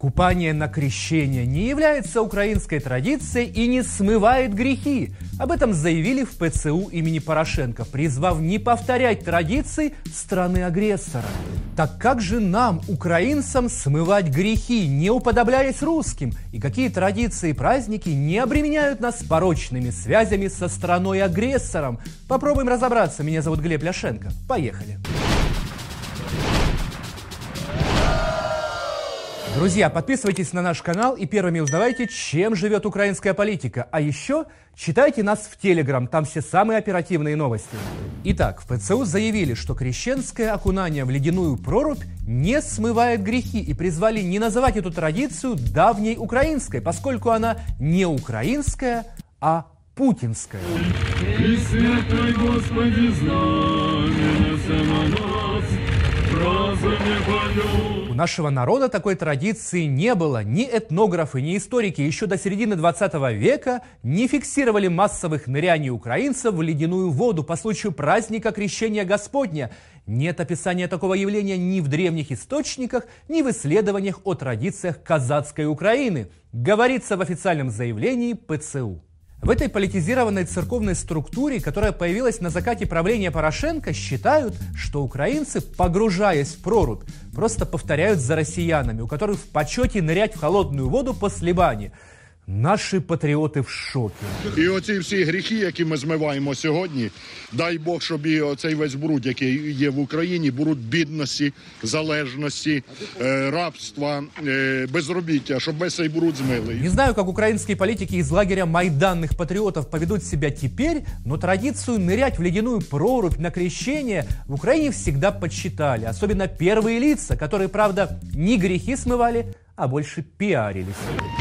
Купание на крещение не является украинской традицией и не смывает грехи. Об этом заявили в ПЦУ имени Порошенко, призвав не повторять традиции страны-агрессора. Так как же нам, украинцам, смывать грехи, не уподобляясь русским? И какие традиции и праздники не обременяют нас порочными связями со страной-агрессором? Попробуем разобраться. Меня зовут Глеб Ляшенко. Поехали. Друзья, подписывайтесь на наш канал и первыми узнавайте, чем живет украинская политика. А еще читайте нас в Телеграм, там все самые оперативные новости. Итак, в ПЦУ заявили, что крещенское окунание в ледяную прорубь не смывает грехи и призвали не называть эту традицию давней украинской, поскольку она не украинская, а путинская. И святой Господи, знамя нас, у нашего народа такой традиции не было. Ни этнографы, ни историки еще до середины 20 века не фиксировали массовых ныряний украинцев в ледяную воду по случаю праздника Крещения Господня. Нет описания такого явления ни в древних источниках, ни в исследованиях о традициях казацкой Украины. Говорится в официальном заявлении ПЦУ. В этой политизированной церковной структуре, которая появилась на закате правления Порошенко, считают, что украинцы, погружаясь в прорубь, просто повторяют за россиянами, у которых в почете нырять в холодную воду после бани – Наші патріоти в шокі. І оці всі гріхи, які ми змиваємо сьогодні, дай Бог, щоб і оцей весь бруд, який є в Україні, бруд бідності, залежності, е, рабства, е, безробіття, щоб весь цей бруд змили. Не знаю, как украинские политики из лагеря майданных патриотов поведут себя теперь, но традицию нырять в ледяную прорубь на крещение в Украине всегда подсчитали. Особенно первые лица, которые, правда, не грехи смывали, а больше пиарились.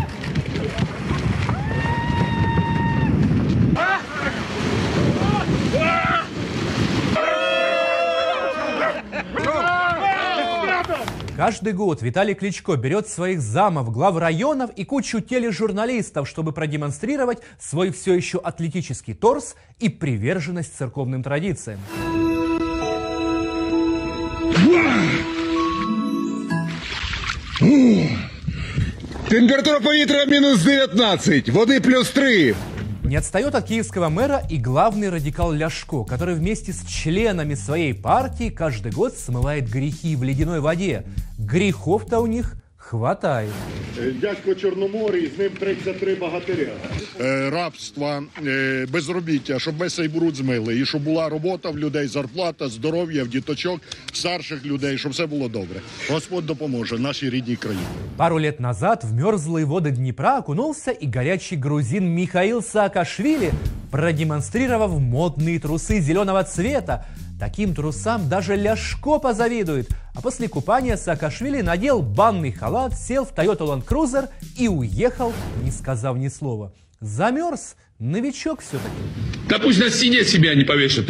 Каждый год Виталий Кличко берет своих замов, глав районов и кучу тележурналистов, чтобы продемонстрировать свой все еще атлетический торс и приверженность церковным традициям. Температура повітря мінус 19, воды плюс 3. Не отстает от киевского мэра и главный радикал Ляшко, который вместе с членами своей партии каждый год смывает грехи в ледяной воде. Грехов-то у них хватає. Е, дядько Чорноморій, з ним 33 богатиря. Е, рабства, е, безробіття, щоб весь цей бруд змили. І щоб була робота в людей, зарплата, здоров'я в діточок, старших людей, щоб все було добре. Господь допоможе нашій рідній країні. Пару лет назад в мерзлые воды Днепра окунулся и горячий грузин Михаил Саакашвили, продемонстрировав модные трусы зеленого цвета, Таким трусам даже Ляшко позавидует. А после купания Саакашвили надел банный халат, сел в Toyota Land Cruiser и уехал, не сказав ни слова. Замерз, новичок все-таки. Да пусть на стене себя не повесят,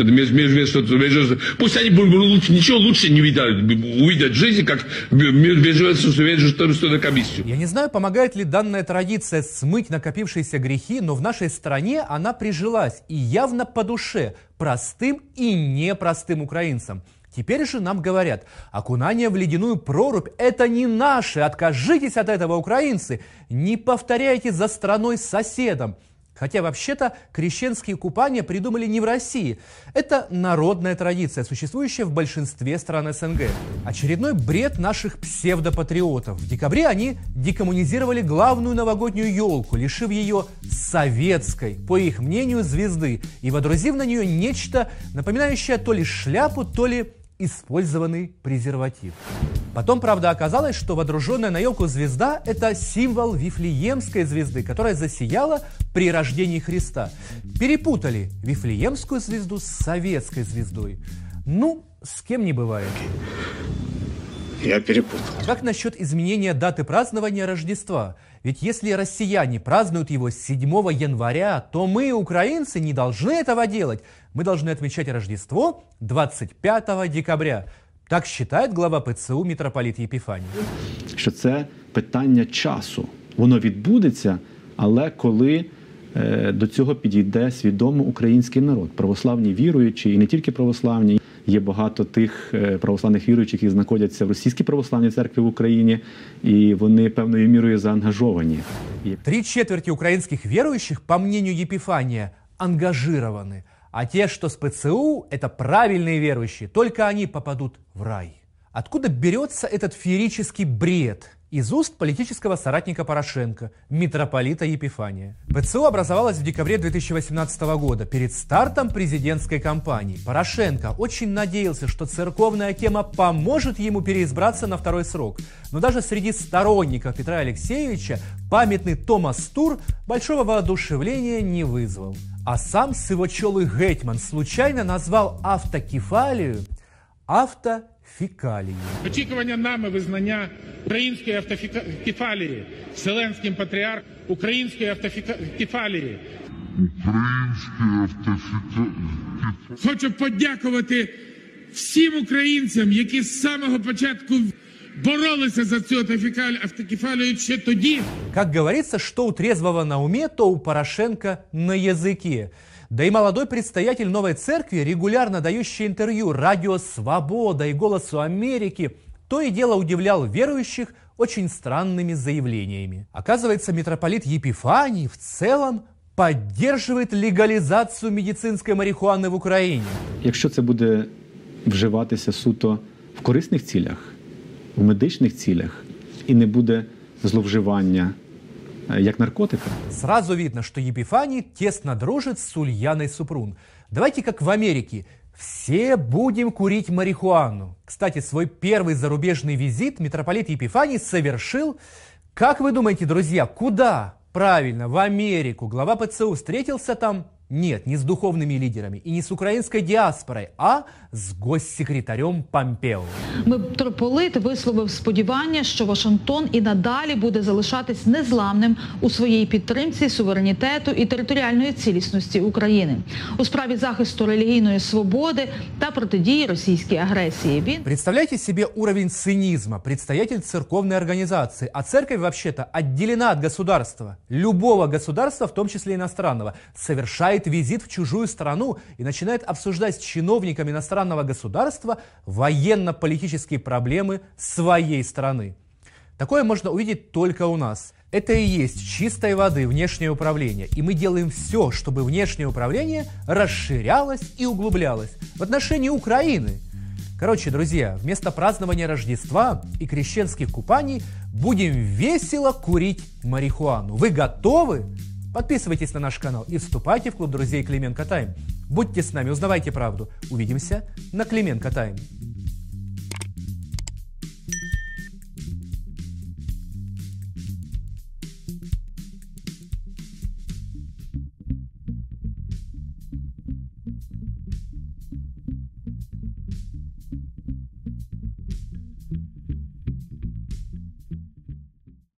пусть они лучше, ничего лучше не видят, увидят в жизни, как межведомственную комиссию. Я не знаю, помогает ли данная традиция смыть накопившиеся грехи, но в нашей стране она прижилась и явно по душе простым и непростым украинцам. Теперь же нам говорят, окунание в ледяную прорубь – это не наше, откажитесь от этого, украинцы, не повторяйте за страной соседом. Хотя вообще-то крещенские купания придумали не в России. Это народная традиция, существующая в большинстве стран СНГ. Очередной бред наших псевдопатриотов. В декабре они декоммунизировали главную новогоднюю елку, лишив ее советской, по их мнению, звезды, и водрузив на нее нечто, напоминающее то ли шляпу, то ли использованный презерватив. Потом, правда, оказалось, что водруженная на елку звезда – это символ Вифлеемской звезды, которая засияла при рождении Христа. Перепутали Вифлеемскую звезду с советской звездой. Ну, с кем не бывает. Я перепутал. Как насчет изменения даты празднования Рождества? Ведь если россияне празднуют его 7 января, то мы, украинцы, не должны этого делать. Мы должны отмечать Рождество 25 декабря. Так считает глава ПЦУ митрополит Єпіфаній. Що це питання часу. Воно відбудеться, але коли е, до цього підійде свідомо український народ, православні віруючі, і не тільки православні. Є багато тих е, православних віруючих, які знаходяться в російській православній церкві в Україні, і вони певною мірою заангажовані. І Три четверти украинских верующих, по мнению Епифания, ангажированы. А те, что с ПЦУ, это правильные верующие, только они попадут в рай. Откуда берется этот феерический бред? из уст политического соратника Порошенко, митрополита Епифания. ПЦУ образовалась в декабре 2018 года, перед стартом президентской кампании. Порошенко очень надеялся, что церковная тема поможет ему переизбраться на второй срок. Но даже среди сторонников Петра Алексеевича памятный Томас Тур большого воодушевления не вызвал. А сам сивочелый Гетман случайно назвал автокефалию автофекалией. Очікування нами визнання української автокефалії Вселенським патріарх української автокефалії. Хочу подякувати всім українцям, які з самого початку боролися за цю автокефалію- автокефалію ще тоді. Как говорится, что у трезвого на уме, то у Порошенко на языке. Да и молодой предстоятель новой церкви, регулярно дающий интервью «Радио Свобода» и «Голосу Америки», то и дело удивлял верующих очень странными заявлениями. Оказывается, митрополит Епифаний в целом поддерживает легализацию медицинской марихуаны в Украине. Якщо це буде вживатися суто в корисних цілях, в медичних цілях, і не буде зловживання е, як наркотика, Сразу видно, что Епифаний тесно дружит с Ульяной Супрун. Давайте как в Америке. Все будем курить марихуану. Кстати, свой первый зарубежный визит митрополит Епифаний совершил, как вы думаете, друзья, куда? Правильно, в Америку. Глава ПЦУ встретился там? Нет, не с духовными лидерами и не с украинской диаспорой, а с госсекретарем Помпео. Митрополит висловив сподівання, що Вашингтон і надалі буде залишатись незламним у своїй підтримці суверенітету і територіальної цілісності України у справі захисту релігійної свободи та протидії російській агресії. Він Представляете себе уровень цинизма, предстоятель церковной организации, а церковь вообще-то отделена от государства, любого государства, в том числе иностранного, совершает визит в чужую страну и начинает обсуждать с чиновниками иностранного государства военно-политические проблемы своей страны. Такое можно увидеть только у нас. Это и есть чистой воды внешнее управление. И мы делаем все, чтобы внешнее управление расширялось и углублялось в отношении Украины. Короче, друзья, вместо празднования Рождества и крещенских купаний будем весело курить марихуану. Вы готовы? Подписывайтесь на наш канал и вступайте в клуб друзей Клименко Тайм. Будьте с нами, узнавайте правду. Увидимся на Клименко Тайм.